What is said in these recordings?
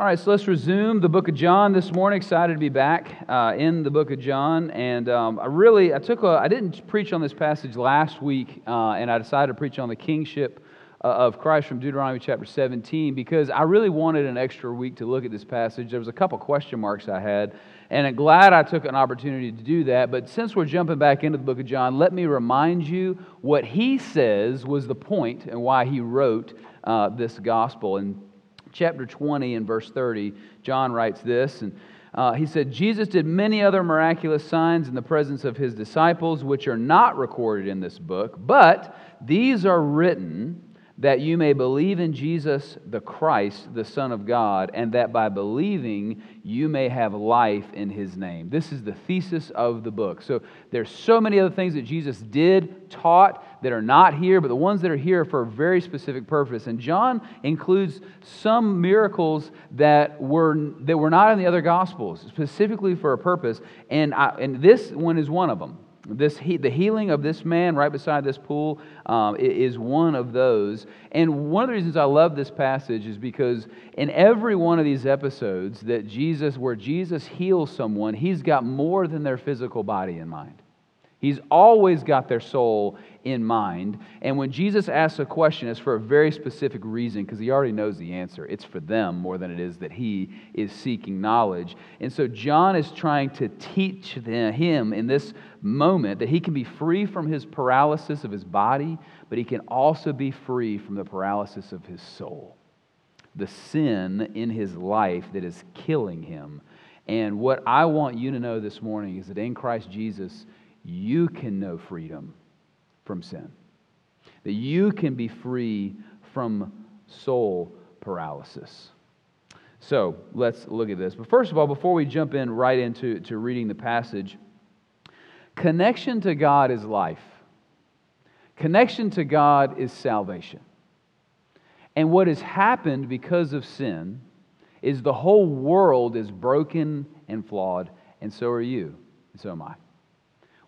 All right, so let's resume the book of John this morning. Excited to be back uh, in the book of John, and um, I really I took a I didn't preach on this passage last week, uh, and I decided to preach on the kingship uh, of Christ from Deuteronomy chapter 17 because I really wanted an extra week to look at this passage. There was a couple question marks I had, and I'm glad I took an opportunity to do that. But since we're jumping back into the book of John, let me remind you what he says was the point and why he wrote uh, this gospel. And chapter 20 and verse 30, John writes this. And uh, he said, Jesus did many other miraculous signs in the presence of his disciples, which are not recorded in this book, but these are written that you may believe in Jesus the Christ, the Son of God, and that by believing you may have life in his name. This is the thesis of the book. So there's so many other things that Jesus did, taught, that are not here, but the ones that are here for a very specific purpose. And John includes some miracles that were, that were not in the other Gospels, specifically for a purpose. And, I, and this one is one of them. This he, the healing of this man right beside this pool um, is one of those. And one of the reasons I love this passage is because in every one of these episodes that Jesus, where Jesus heals someone, he's got more than their physical body in mind. He's always got their soul in mind. And when Jesus asks a question, it's for a very specific reason because he already knows the answer. It's for them more than it is that he is seeking knowledge. And so John is trying to teach him in this moment that he can be free from his paralysis of his body, but he can also be free from the paralysis of his soul. The sin in his life that is killing him. And what I want you to know this morning is that in Christ Jesus, you can know freedom from sin, that you can be free from soul paralysis. So let's look at this. But first of all, before we jump in right into to reading the passage, connection to God is life. Connection to God is salvation. And what has happened because of sin is the whole world is broken and flawed, and so are you, and so am I.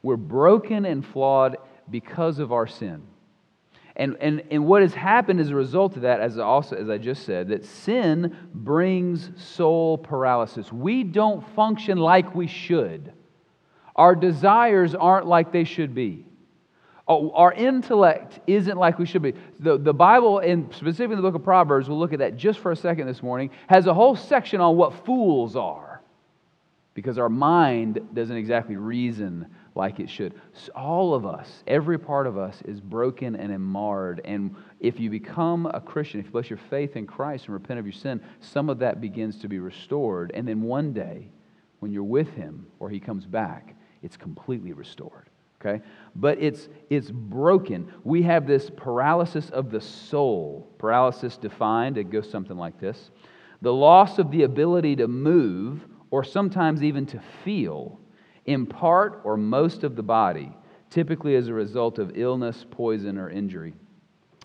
We're broken and flawed because of our sin. And, and, and what has happened as a result of that, as, also, as I just said, that sin brings soul paralysis. We don't function like we should. Our desires aren't like they should be. Oh, our intellect isn't like we should be. The, the Bible, and specifically the book of Proverbs, we'll look at that just for a second this morning, has a whole section on what fools are. Because our mind doesn't exactly reason like it should. All of us, every part of us, is broken and marred. And if you become a Christian, if you place your faith in Christ and repent of your sin, some of that begins to be restored. And then one day, when you're with Him or He comes back, it's completely restored. Okay? But it's, it's broken. We have this paralysis of the soul. Paralysis defined, it goes something like this the loss of the ability to move or sometimes even to feel in part or most of the body, typically as a result of illness, poison, or injury.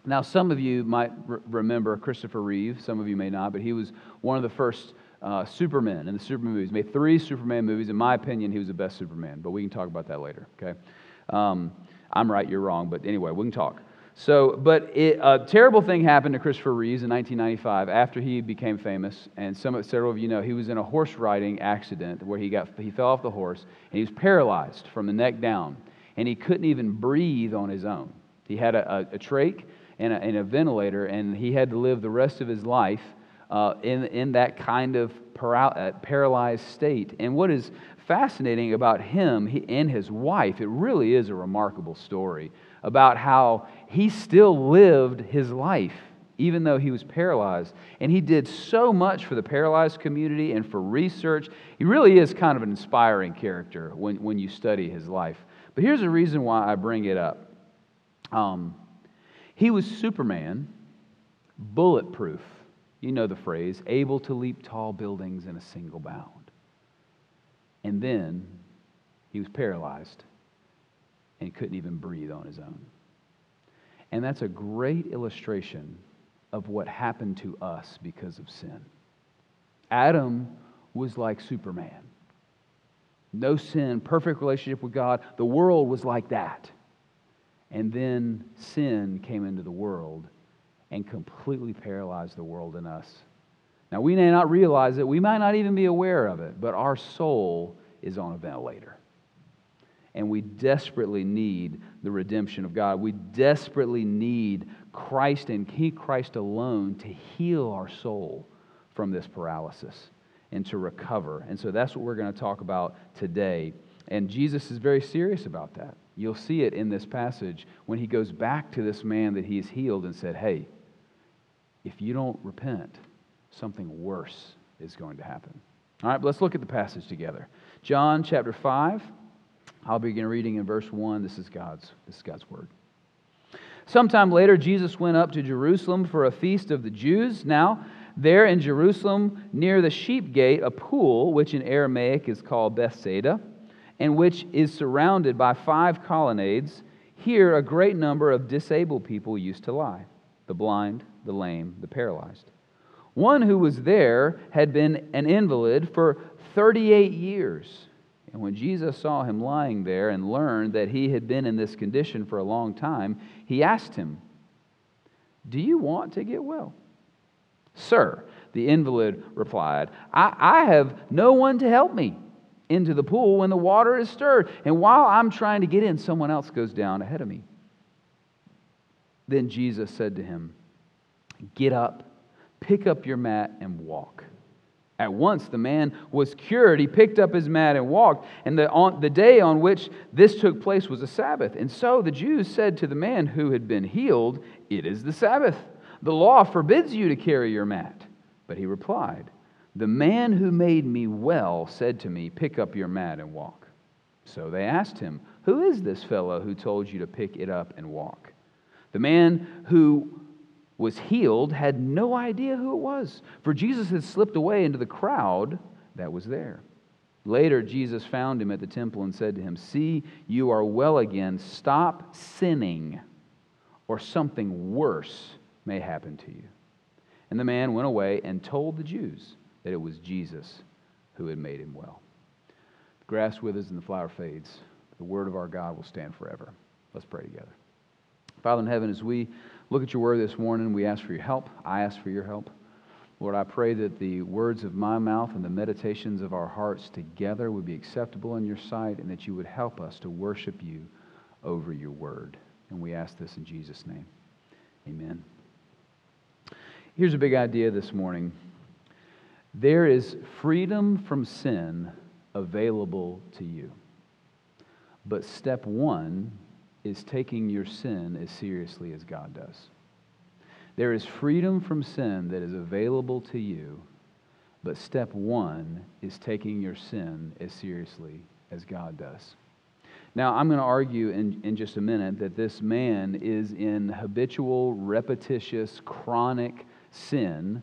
Now, some of you might r- remember Christopher Reeve, some of you may not, but he was one of the first uh, Supermen in the Superman movies. Made three Superman movies. In my opinion, he was the best Superman, but we can talk about that later, okay? Um, I'm right, you're wrong, but anyway, we can talk. So, but it, a terrible thing happened to Christopher Reeves in 1995 after he became famous, and some, several of you know he was in a horse riding accident where he got he fell off the horse and he was paralyzed from the neck down, and he couldn't even breathe on his own. He had a, a, a trach and a, and a, ventilator, and he had to live the rest of his life uh, in in that kind of uh, paralyzed state. And what is fascinating about him he, and his wife, it really is a remarkable story about how he still lived his life even though he was paralyzed. And he did so much for the paralyzed community and for research. He really is kind of an inspiring character when, when you study his life. But here's the reason why I bring it up um, he was Superman, bulletproof. You know the phrase, able to leap tall buildings in a single bound. And then he was paralyzed and couldn't even breathe on his own. And that's a great illustration of what happened to us because of sin. Adam was like Superman. No sin, perfect relationship with God. The world was like that. And then sin came into the world and completely paralyze the world in us Now, we may not realize it, we might not even be aware of it, but our soul is on a ventilator. And we desperately need the redemption of God. We desperately need Christ and He, Christ alone, to heal our soul from this paralysis and to recover. And so that's what we're going to talk about today. And Jesus is very serious about that. You'll see it in this passage when he goes back to this man that he's healed and said, Hey, if you don't repent, something worse is going to happen. All right, let's look at the passage together. John chapter 5. I'll begin reading in verse 1. This is God's, this is God's word. Sometime later, Jesus went up to Jerusalem for a feast of the Jews. Now, there in Jerusalem, near the sheep gate, a pool, which in Aramaic is called Bethesda, and which is surrounded by five colonnades, here a great number of disabled people used to lie the blind, the lame, the paralyzed. One who was there had been an invalid for 38 years. And when Jesus saw him lying there and learned that he had been in this condition for a long time, he asked him, Do you want to get well? Sir, the invalid replied, I, I have no one to help me into the pool when the water is stirred. And while I'm trying to get in, someone else goes down ahead of me. Then Jesus said to him, Get up Pick up your mat and walk. At once the man was cured. He picked up his mat and walked. And the, on, the day on which this took place was a Sabbath. And so the Jews said to the man who had been healed, It is the Sabbath. The law forbids you to carry your mat. But he replied, The man who made me well said to me, Pick up your mat and walk. So they asked him, Who is this fellow who told you to pick it up and walk? The man who was healed had no idea who it was, for Jesus had slipped away into the crowd that was there. Later, Jesus found him at the temple and said to him, See, you are well again. Stop sinning, or something worse may happen to you. And the man went away and told the Jews that it was Jesus who had made him well. The grass withers and the flower fades. The word of our God will stand forever. Let's pray together. Father in heaven, as we look at your word this morning. We ask for your help. I ask for your help. Lord, I pray that the words of my mouth and the meditations of our hearts together would be acceptable in your sight and that you would help us to worship you over your word. And we ask this in Jesus' name. Amen. Here's a big idea this morning there is freedom from sin available to you. But step one is taking your sin as seriously as God does. There is freedom from sin that is available to you, but step one is taking your sin as seriously as God does. Now, I'm going to argue in, in just a minute that this man is in habitual, repetitious, chronic sin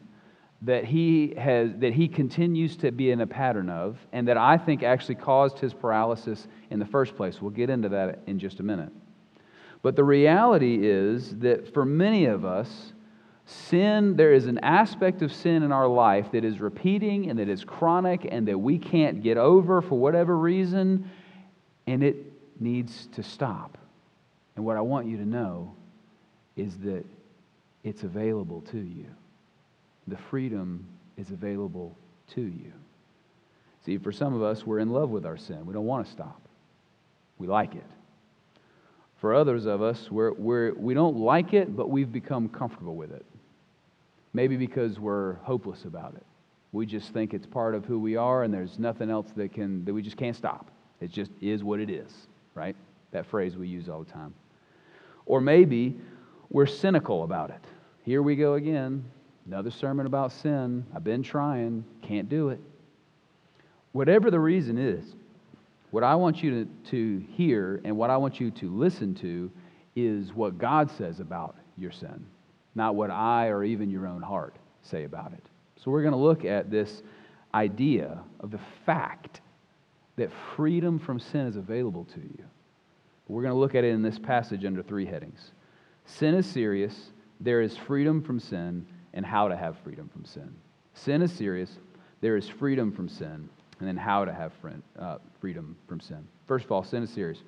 that he has that he continues to be in a pattern of and that I think actually caused his paralysis in the first place. We'll get into that in just a minute. But the reality is that for many of us, sin, there is an aspect of sin in our life that is repeating and that is chronic and that we can't get over for whatever reason, and it needs to stop. And what I want you to know is that it's available to you. The freedom is available to you. See, for some of us, we're in love with our sin. We don't want to stop, we like it. For others of us, we're, we're, we don't like it, but we've become comfortable with it. Maybe because we're hopeless about it. We just think it's part of who we are, and there's nothing else that, can, that we just can't stop. It just is what it is, right? That phrase we use all the time. Or maybe we're cynical about it. Here we go again. Another sermon about sin. I've been trying, can't do it. Whatever the reason is, what I want you to, to hear and what I want you to listen to is what God says about your sin, not what I or even your own heart say about it. So we're going to look at this idea of the fact that freedom from sin is available to you. We're going to look at it in this passage under three headings Sin is serious, there is freedom from sin, and how to have freedom from sin. Sin is serious, there is freedom from sin, and then how to have friend, uh, freedom from sin. First of all, sin is serious.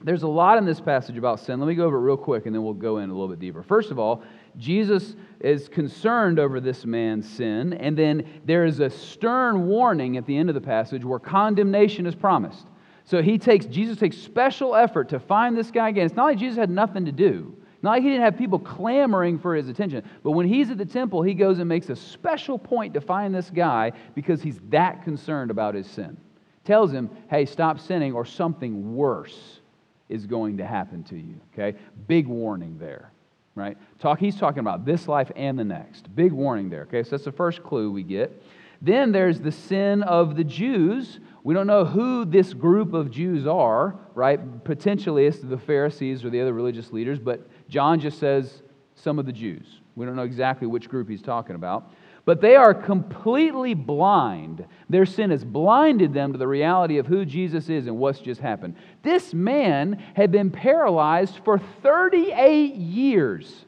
there's a lot in this passage about sin. Let me go over it real quick and then we'll go in a little bit deeper. First of all, Jesus is concerned over this man's sin, and then there is a stern warning at the end of the passage where condemnation is promised. So he takes Jesus takes special effort to find this guy again. It's not like Jesus had nothing to do. Not like he didn't have people clamoring for his attention. But when he's at the temple, he goes and makes a special point to find this guy because he's that concerned about his sin. Tells him, hey, stop sinning or something worse is going to happen to you. Okay? Big warning there. Right? Talk, he's talking about this life and the next. Big warning there. Okay, so that's the first clue we get. Then there's the sin of the Jews. We don't know who this group of Jews are, right? Potentially it's the Pharisees or the other religious leaders, but John just says some of the Jews. We don't know exactly which group he's talking about. But they are completely blind. Their sin has blinded them to the reality of who Jesus is and what's just happened. This man had been paralyzed for 38 years.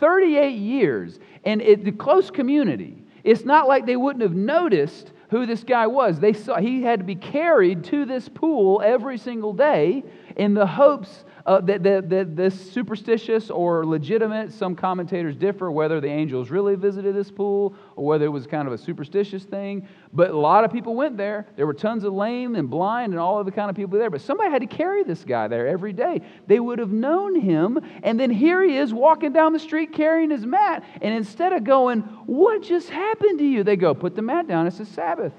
38 years. And it, the close community, it's not like they wouldn't have noticed who this guy was. They saw he had to be carried to this pool every single day in the hopes uh, that, that, that this superstitious or legitimate, some commentators differ whether the angels really visited this pool or whether it was kind of a superstitious thing. But a lot of people went there. There were tons of lame and blind and all of the kind of people there. But somebody had to carry this guy there every day. They would have known him. And then here he is walking down the street carrying his mat. And instead of going, What just happened to you? They go, Put the mat down. It's a Sabbath.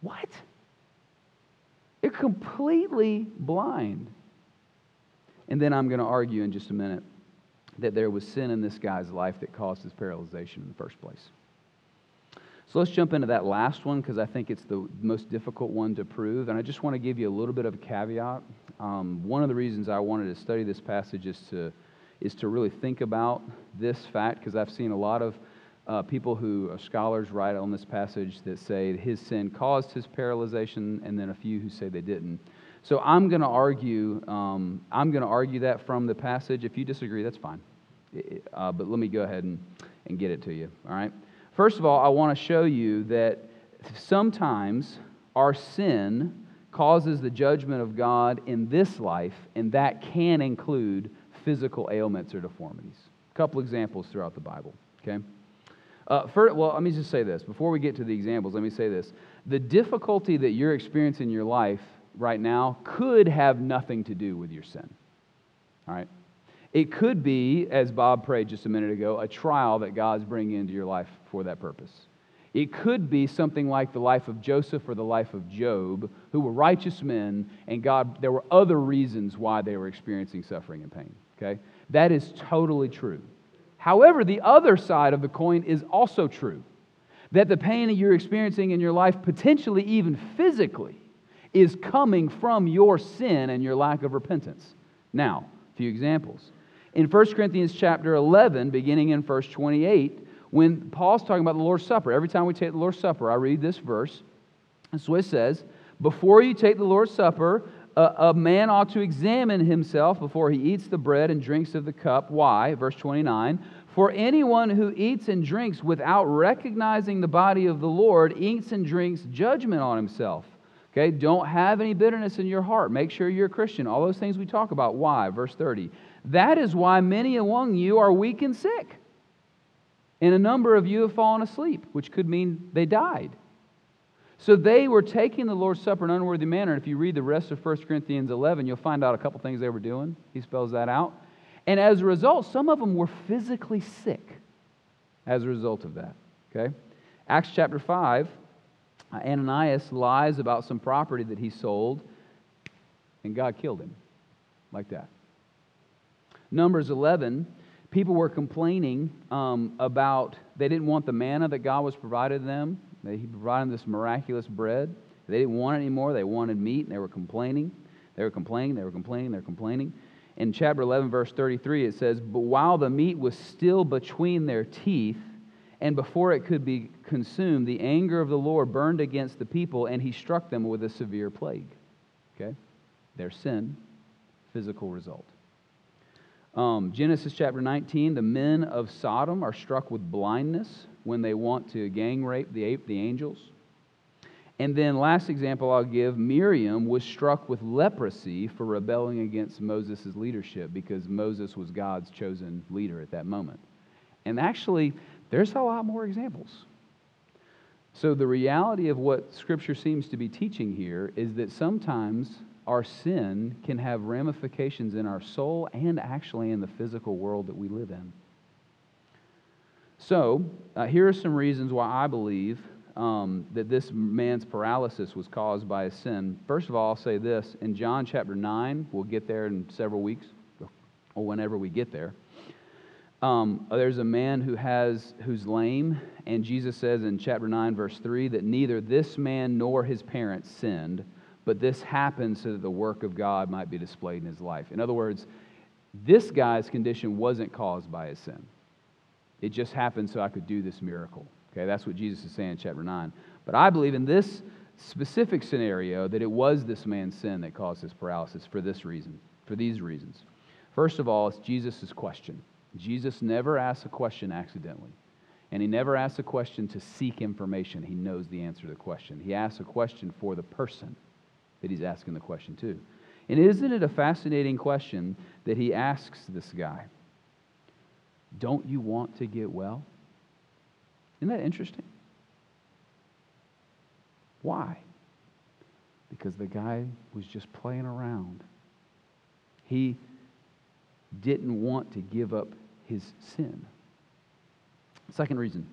What? They're completely blind. And then I'm going to argue in just a minute that there was sin in this guy's life that caused his paralyzation in the first place. So let's jump into that last one because I think it's the most difficult one to prove. And I just want to give you a little bit of a caveat. Um, one of the reasons I wanted to study this passage is to, is to really think about this fact because I've seen a lot of uh, people who are scholars write on this passage that say his sin caused his paralyzation, and then a few who say they didn't. So I'm going to argue. Um, I'm going to argue that from the passage. If you disagree, that's fine. Uh, but let me go ahead and, and get it to you. All right. First of all, I want to show you that sometimes our sin causes the judgment of God in this life, and that can include physical ailments or deformities. A couple examples throughout the Bible. Okay. Uh, well, let me just say this. Before we get to the examples, let me say this. The difficulty that you're experiencing in your life right now could have nothing to do with your sin. All right? It could be, as Bob prayed just a minute ago, a trial that God's bringing into your life for that purpose. It could be something like the life of Joseph or the life of Job, who were righteous men, and God, there were other reasons why they were experiencing suffering and pain. Okay? That is totally true. However, the other side of the coin is also true that the pain that you're experiencing in your life, potentially even physically, is coming from your sin and your lack of repentance. Now, a few examples. In 1 Corinthians chapter 11, beginning in verse 28, when Paul's talking about the Lord's Supper, every time we take the Lord's Supper, I read this verse. And so it says, Before you take the Lord's Supper, a, a man ought to examine himself before he eats the bread and drinks of the cup. Why? Verse 29 For anyone who eats and drinks without recognizing the body of the Lord eats and drinks judgment on himself. Okay, don't have any bitterness in your heart. Make sure you're a Christian. All those things we talk about. Why? Verse 30. That is why many among you are weak and sick. And a number of you have fallen asleep, which could mean they died. So they were taking the Lord's Supper in an unworthy manner. And if you read the rest of 1 Corinthians 11, you'll find out a couple things they were doing. He spells that out. And as a result, some of them were physically sick as a result of that. Okay? Acts chapter 5 uh, Ananias lies about some property that he sold, and God killed him like that. Numbers 11, people were complaining um, about they didn't want the manna that God was provided them. He provided them this miraculous bread. They didn't want it anymore. They wanted meat, and they were complaining. They were complaining, they were complaining, they were complaining. In chapter 11, verse 33, it says, But while the meat was still between their teeth, and before it could be consumed, the anger of the Lord burned against the people, and he struck them with a severe plague. Okay? Their sin, physical result. Um, Genesis chapter 19, the men of Sodom are struck with blindness when they want to gang rape the, the angels. And then, last example I'll give Miriam was struck with leprosy for rebelling against Moses' leadership because Moses was God's chosen leader at that moment. And actually, there's a lot more examples. So, the reality of what Scripture seems to be teaching here is that sometimes our sin can have ramifications in our soul and actually in the physical world that we live in. So, uh, here are some reasons why I believe um, that this man's paralysis was caused by a sin. First of all, I'll say this in John chapter 9, we'll get there in several weeks, or whenever we get there. Um, there's a man who has who's lame, and Jesus says in chapter 9, verse 3, that neither this man nor his parents sinned, but this happened so that the work of God might be displayed in his life. In other words, this guy's condition wasn't caused by his sin. It just happened so I could do this miracle. Okay, that's what Jesus is saying in chapter 9. But I believe in this specific scenario that it was this man's sin that caused his paralysis for this reason, for these reasons. First of all, it's Jesus' question. Jesus never asks a question accidentally. And he never asks a question to seek information. He knows the answer to the question. He asks a question for the person that he's asking the question to. And isn't it a fascinating question that he asks this guy? Don't you want to get well? Isn't that interesting? Why? Because the guy was just playing around. He didn't want to give up his sin. Second reason,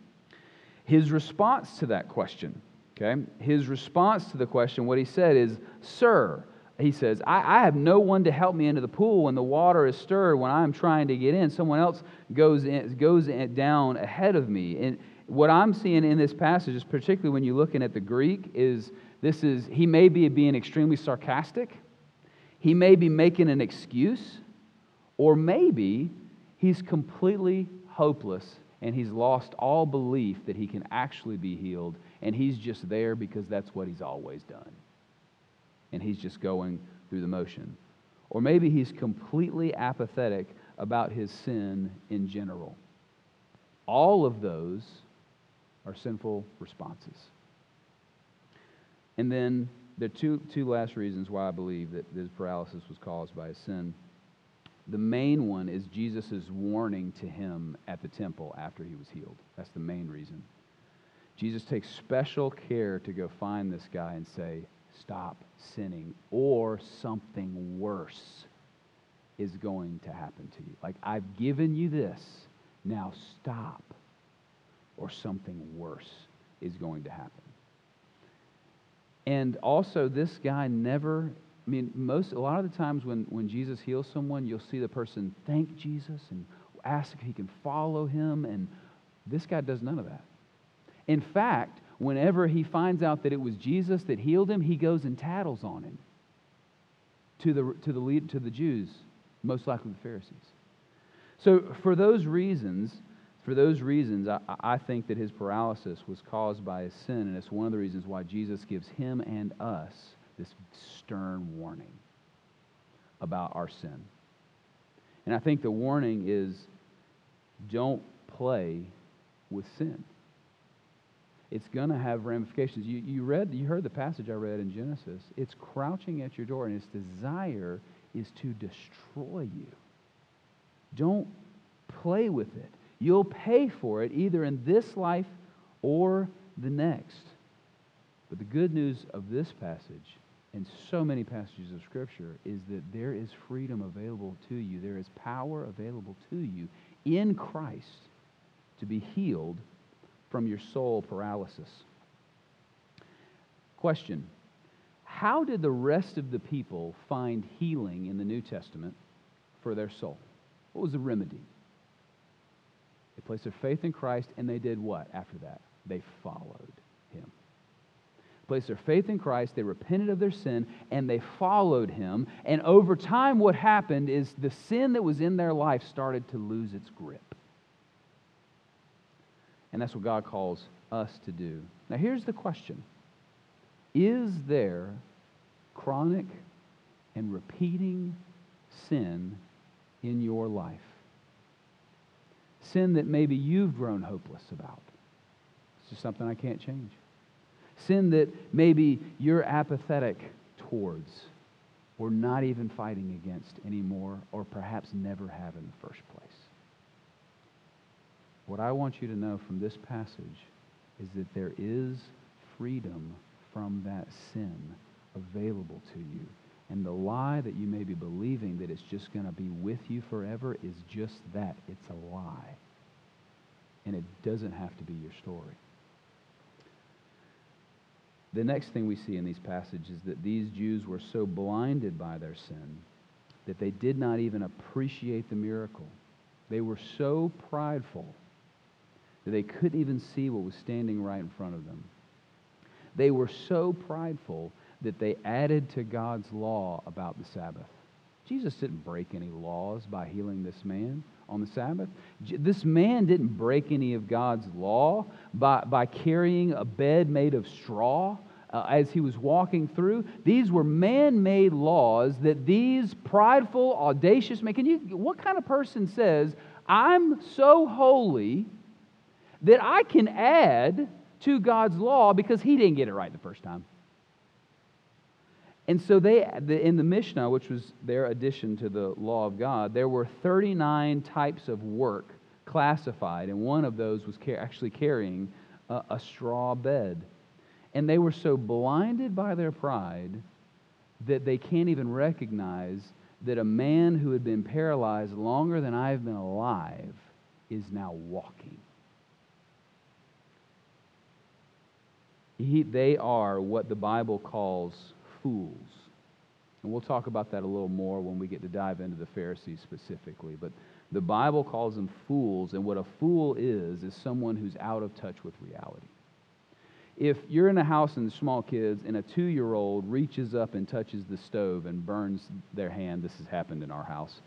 his response to that question, okay? His response to the question, what he said is, Sir, he says, I, I, have no one to help me into the pool when the water is stirred when I'm trying to get in. Someone else goes, in, goes in, down ahead of me. And what I'm seeing in this passage, is particularly when you're looking at the Greek, is this is, he may be being extremely sarcastic. He may be making an excuse. Or maybe he's completely hopeless and he's lost all belief that he can actually be healed. And he's just there because that's what he's always done. And he's just going through the motion. Or maybe he's completely apathetic about his sin in general. All of those are sinful responses. And then there are two, two last reasons why I believe that this paralysis was caused by a sin. The main one is Jesus' warning to him at the temple after he was healed. That's the main reason. Jesus takes special care to go find this guy and say, Stop sinning, or something worse is going to happen to you. Like, I've given you this, now stop or something worse is going to happen. And also, this guy never, I mean, most, a lot of the times when, when Jesus heals someone, you'll see the person thank Jesus and ask if he can follow him. And this guy does none of that. In fact, whenever he finds out that it was Jesus that healed him, he goes and tattles on him to the, to the, lead, to the Jews, most likely the Pharisees. So, for those reasons, for those reasons, I, I, think that his paralysis was caused by his sin, and it's one of the reasons why Jesus gives him and us this stern warning about our sin. And I think the warning is don't play with sin. It's going to have ramifications. You, you read, you heard the passage I read in Genesis. It's crouching at your door, and its desire is to destroy you. Don't play with it. You'll pay for it either in this life or the next. But the good news of this passage and so many passages of Scripture is that there is freedom available to you. There is power available to you in Christ to be healed from your soul paralysis. Question How did the rest of the people find healing in the New Testament for their soul? What was the remedy? They placed their faith in Christ, and they did what after that? They followed him. Placed their faith in Christ, they repented of their sin, and they followed him. And over time, what happened is the sin that was in their life started to lose its grip. And that's what God calls us to do. Now, here's the question Is there chronic and repeating sin in your life? Sin that maybe you've grown hopeless about. It's just something I can't change. sin that maybe you're apathetic towards or not even fighting against anymore, or perhaps never have in the first place. What I want you to know from this passage is that there is freedom from that sin available to you. And the lie that you may be believing that it's just going to be with you forever is just that. It's a lie. And it doesn't have to be your story. The next thing we see in these passages is that these Jews were so blinded by their sin that they did not even appreciate the miracle. They were so prideful that they couldn't even see what was standing right in front of them. They were so prideful that they added to God's law about the Sabbath. Jesus didn't break any laws by healing this man on the Sabbath. This man didn't break any of God's law by, by carrying a bed made of straw uh, as he was walking through. These were man made laws that these prideful, audacious men, can you, what kind of person says, I'm so holy that I can add to God's law because he didn't get it right the first time? And so they, in the Mishnah, which was their addition to the law of God, there were 39 types of work classified, and one of those was actually carrying a, straw bed. And they were so blinded by their pride that they can't even recognize that a man who had been paralyzed longer than I've been alive is now walking. He, they are what the Bible calls fools. And we'll talk about that a little more when we get to dive into the Pharisees specifically. But the Bible calls them fools, and what a fool is, is someone who's out of touch with reality. If you're in a house and small kids, and a two year old reaches up and touches the stove and burns their hand, this has happened in our house.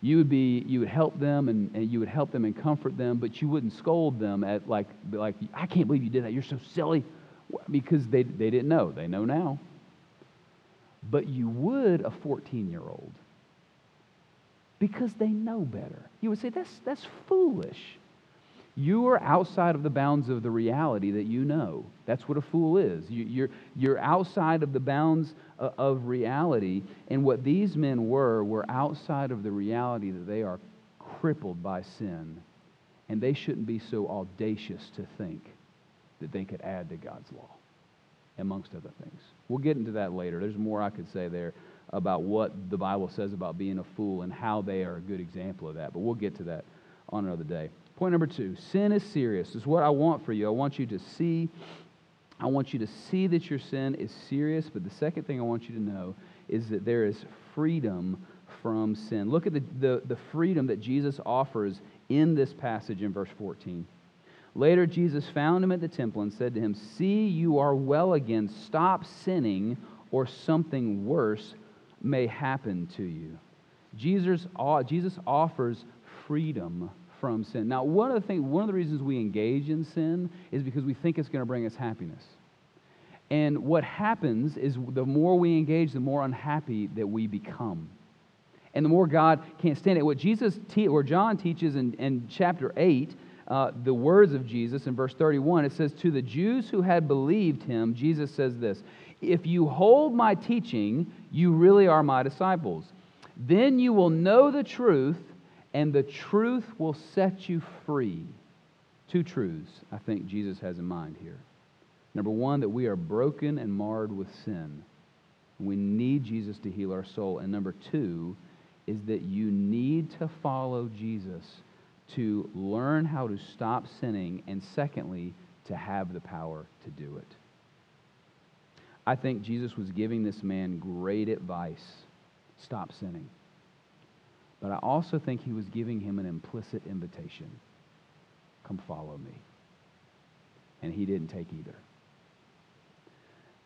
You would be, you would help them and, and you would help them and comfort them, but you wouldn't scold them at like, like, I can't believe you did that. You're so silly. Because they, they didn't know. They know now but you would a 14 year old because they know better. You would say, that's, that's foolish. You are outside of the bounds of the reality that you know. That's what a fool is. You, you're, you're outside of the bounds of, of reality. And what these men were, were outside of the reality that they are crippled by sin. And they shouldn't be so audacious to think that they could add to God's law, amongst other things. We'll get into that later. There's more I could say there about what the Bible says about being a fool and how they are a good example of that, but we'll get to that on another day. Point number two sin is serious. This is what I want for you. I want you to see. I want you to see that your sin is serious, but the second thing I want you to know is that there is freedom from sin. Look at the, the, the freedom that Jesus offers in this passage in verse 14. Later, Jesus found him at the temple and said to him, See, you are well again. Stop sinning, or something worse may happen to you. Jesus, Jesus offers freedom from sin. Now, one of the things, one of the reasons we engage in sin is because we think it's going to bring us happiness. And what happens is the more we engage, the more unhappy that we become. And the more God can't stand it. What Jesus, te- or John teaches in, in chapter 8 uh, the words of Jesus in verse 31. It says, To the Jews who had believed him, Jesus says this If you hold my teaching, you really are my disciples. Then you will know the truth, and the truth will set you free. Two truths I think Jesus has in mind here. Number one, that we are broken and marred with sin. We need Jesus to heal our soul. And number two is that you need to follow Jesus to learn how to stop sinning, and secondly, to have the power to do it. I think Jesus was giving this man great advice stop sinning. But I also think he was giving him an implicit invitation come follow me. And he didn't take either.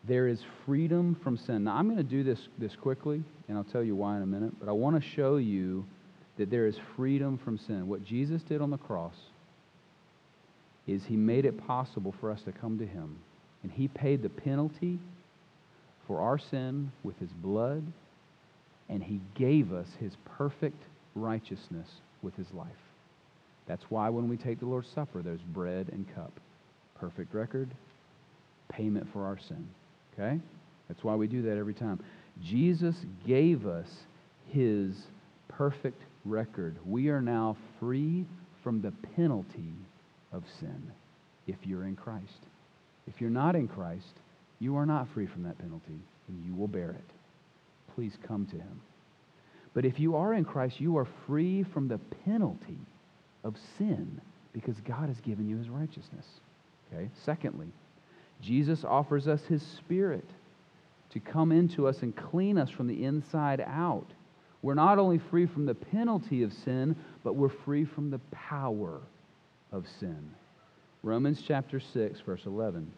There is freedom from sin. Now, I'm going to do this, this quickly, and I'll tell you why in a minute, but I want to show you that there is freedom from sin. What Jesus did on the cross is he made it possible for us to come to him. And he paid the penalty for our sin with his blood, and he gave us his perfect righteousness with his life. That's why when we take the Lord's Supper, there's bread and cup. Perfect record, payment for our sin. Okay? That's why we do that every time. Jesus gave us his perfect record. We are now free from the penalty of sin if you're in Christ. If you're not in Christ, you are not free from that penalty, and you will bear it. Please come to him. But if you are in Christ, you are free from the penalty of sin because God has given you his righteousness. Okay? Secondly, Jesus offers us his spirit to come into us and clean us from the inside out. We're not only free from the penalty of sin, but we're free from the power of sin. Romans chapter 6, verse 11.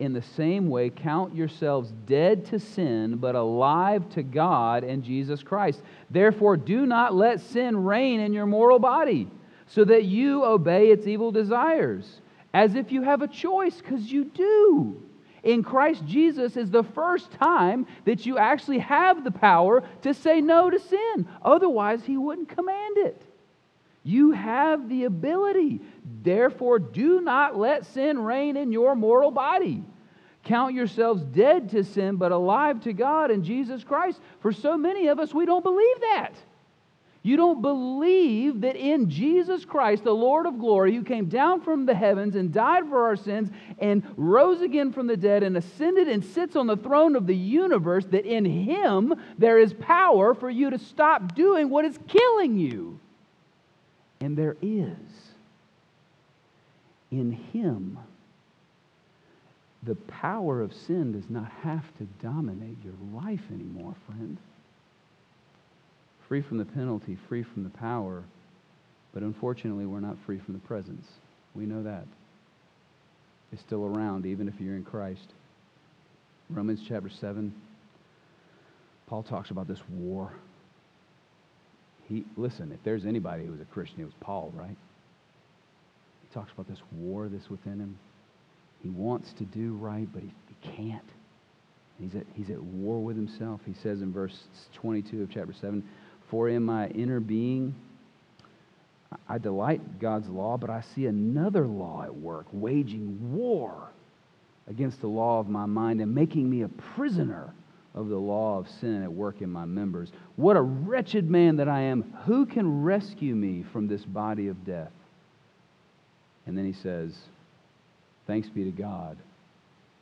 In the same way, count yourselves dead to sin, but alive to God and Jesus Christ. Therefore, do not let sin reign in your mortal body, so that you obey its evil desires, as if you have a choice, because you do in Christ Jesus is the first time that you actually have the power to say no to sin. Otherwise, He wouldn't command it. You have the ability. Therefore, do not let sin reign in your mortal body. Count yourselves dead to sin, but alive to God in Jesus Christ. For so many of us, we don't believe that. You don't believe that in Jesus Christ, the Lord of glory, who came down from the heavens and died for our sins and rose again from the dead and ascended and sits on the throne of the universe, that in Him there is power for you to stop doing what is killing you. And there is. In Him, the power of sin does not have to dominate your life anymore, friend free from the penalty, free from the power, but unfortunately, we're not free from the presence. We know that. It's still around, even if you're in Christ. Romans chapter 7, Paul talks about this war. He, listen, if there's anybody who was a Christian, it was Paul, right? He talks about this war that's within him. He wants to do right, but he, he can't. He's at, he's at war with himself. He says in verse 22 of chapter 7 for in my inner being, I delight God's law, but I see another law at work, waging war against the law of my mind and making me a prisoner of the law of sin at work in my members. What a wretched man that I am. Who can rescue me from this body of death? And then he says, Thanks be to God,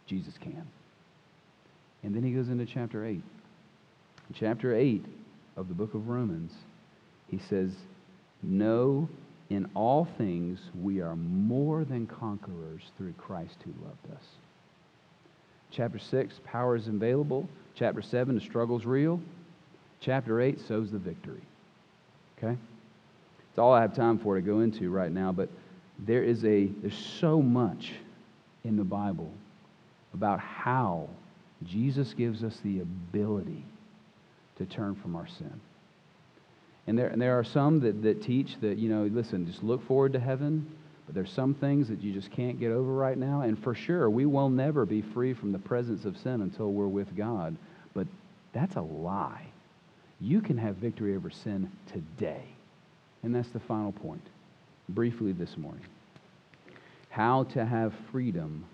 Jesus can. And then he goes into chapter 8. In chapter 8, of the book of Romans, he says, No, in all things we are more than conquerors through Christ who loved us. Chapter 6, power is available. Chapter 7, the struggle's real. Chapter 8, sows the victory. Okay? It's all I have time for to go into right now, but there is a there's so much in the Bible about how Jesus gives us the ability to turn from our sin. And there, and there are some that, that teach that, you know, listen, just look forward to heaven, but there's some things that you just can't get over right now. And for sure, we will never be free from the presence of sin until we're with God. But that's a lie. You can have victory over sin today. And that's the final point, briefly this morning. How to have freedom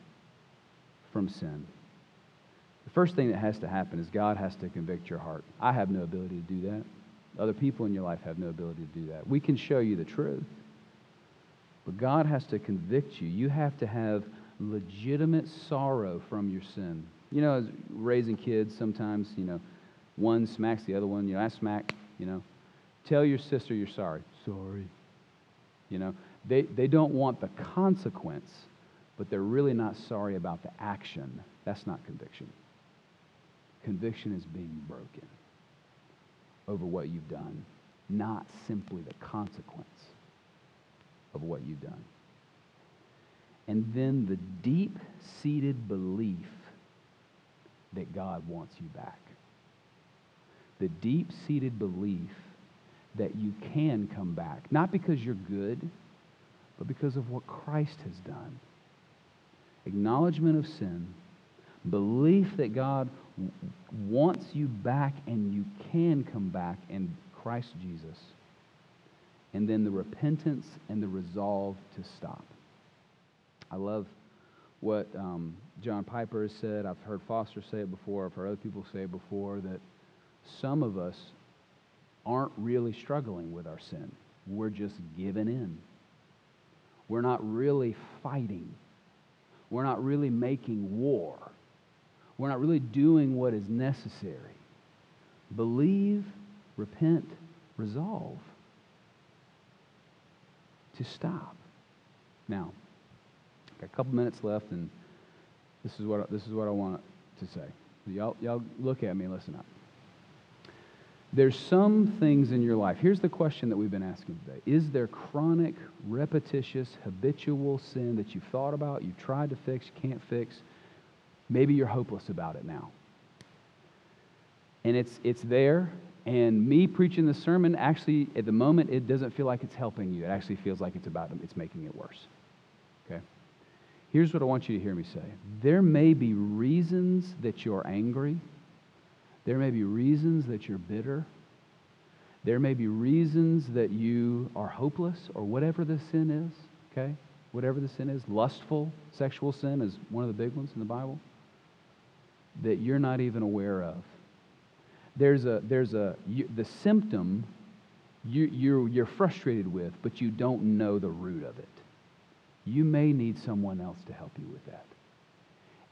from sin. The first thing that has to happen is God has to convict your heart. I have no ability to do that. Other people in your life have no ability to do that. We can show you the truth, but God has to convict you. You have to have legitimate sorrow from your sin. You know, raising kids, sometimes, you know, one smacks the other one. You know, I smack, you know. Tell your sister you're sorry. Sorry. You know, they, they don't want the consequence, but they're really not sorry about the action. That's not conviction. Conviction is being broken over what you've done, not simply the consequence of what you've done. And then the deep seated belief that God wants you back. The deep seated belief that you can come back, not because you're good, but because of what Christ has done. Acknowledgement of sin, belief that God wants you back and you can come back in Christ Jesus. And then the repentance and the resolve to stop. I love what um, John Piper has said. I've heard Foster say it before. I've heard other people say it before that some of us aren't really struggling with our sin. We're just giving in. We're not really fighting. We're not really making war. We're not really doing what is necessary. Believe, repent, resolve to stop. Now, I've got a couple minutes left, and this is what, this is what I want to say. Y'all, y'all look at me listen up. There's some things in your life. Here's the question that we've been asking today Is there chronic, repetitious, habitual sin that you've thought about, you've tried to fix, you can't fix? Maybe you're hopeless about it now. And it's, it's there, and me preaching the sermon, actually, at the moment, it doesn't feel like it's helping you. It actually feels like it's about it's making it worse. Okay? Here's what I want you to hear me say. There may be reasons that you're angry. There may be reasons that you're bitter. There may be reasons that you are hopeless or whatever the sin is, okay? Whatever the sin is, lustful, sexual sin is one of the big ones in the Bible, that you're not even aware of there's a, there's a, you, the symptom you, you're, you're frustrated with, but you don't know the root of it. You may need someone else to help you with that.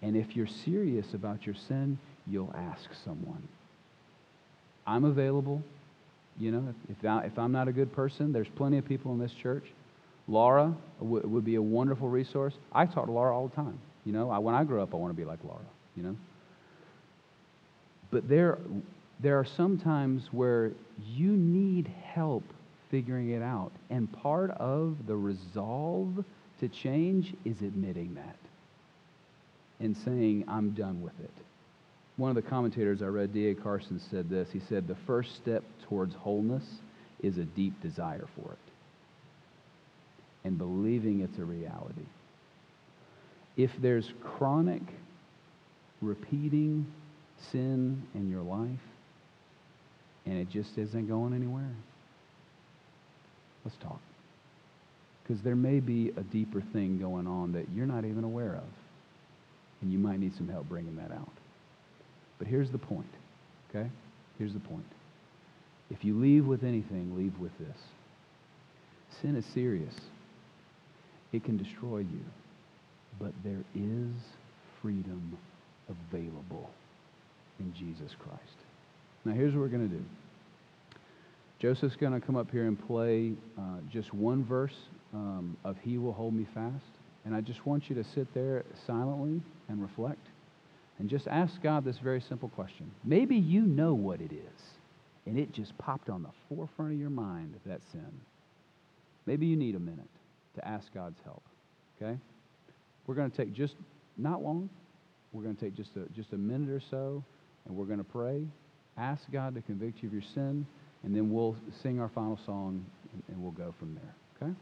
And if you're serious about your sin, you'll ask someone. I'm available. You know, if, I, if I'm not a good person, there's plenty of people in this church. Laura w- would be a wonderful resource. I talk to Laura all the time. You know, I, when I grow up, I want to be like Laura, you know. But there, there are some times where you need help figuring it out. And part of the resolve to change is admitting that and saying, I'm done with it. One of the commentators I read, D.A. Carson, said this. He said, The first step towards wholeness is a deep desire for it and believing it's a reality. If there's chronic, repeating sin in your life, and it just isn't going anywhere. Let's talk. Because there may be a deeper thing going on that you're not even aware of. And you might need some help bringing that out. But here's the point, okay? Here's the point. If you leave with anything, leave with this. Sin is serious. It can destroy you. But there is freedom available in Jesus Christ. Now, here's what we're going to do. Joseph's going to come up here and play uh, just one verse um, of He Will Hold Me Fast. And I just want you to sit there silently and reflect and just ask God this very simple question. Maybe you know what it is, and it just popped on the forefront of your mind, that sin. Maybe you need a minute to ask God's help, okay? We're going to take just, not long, we're going to take just a, just a minute or so, and we're going to pray. Ask God to convict you of your sin, and then we'll sing our final song and, and we'll go from there. Okay?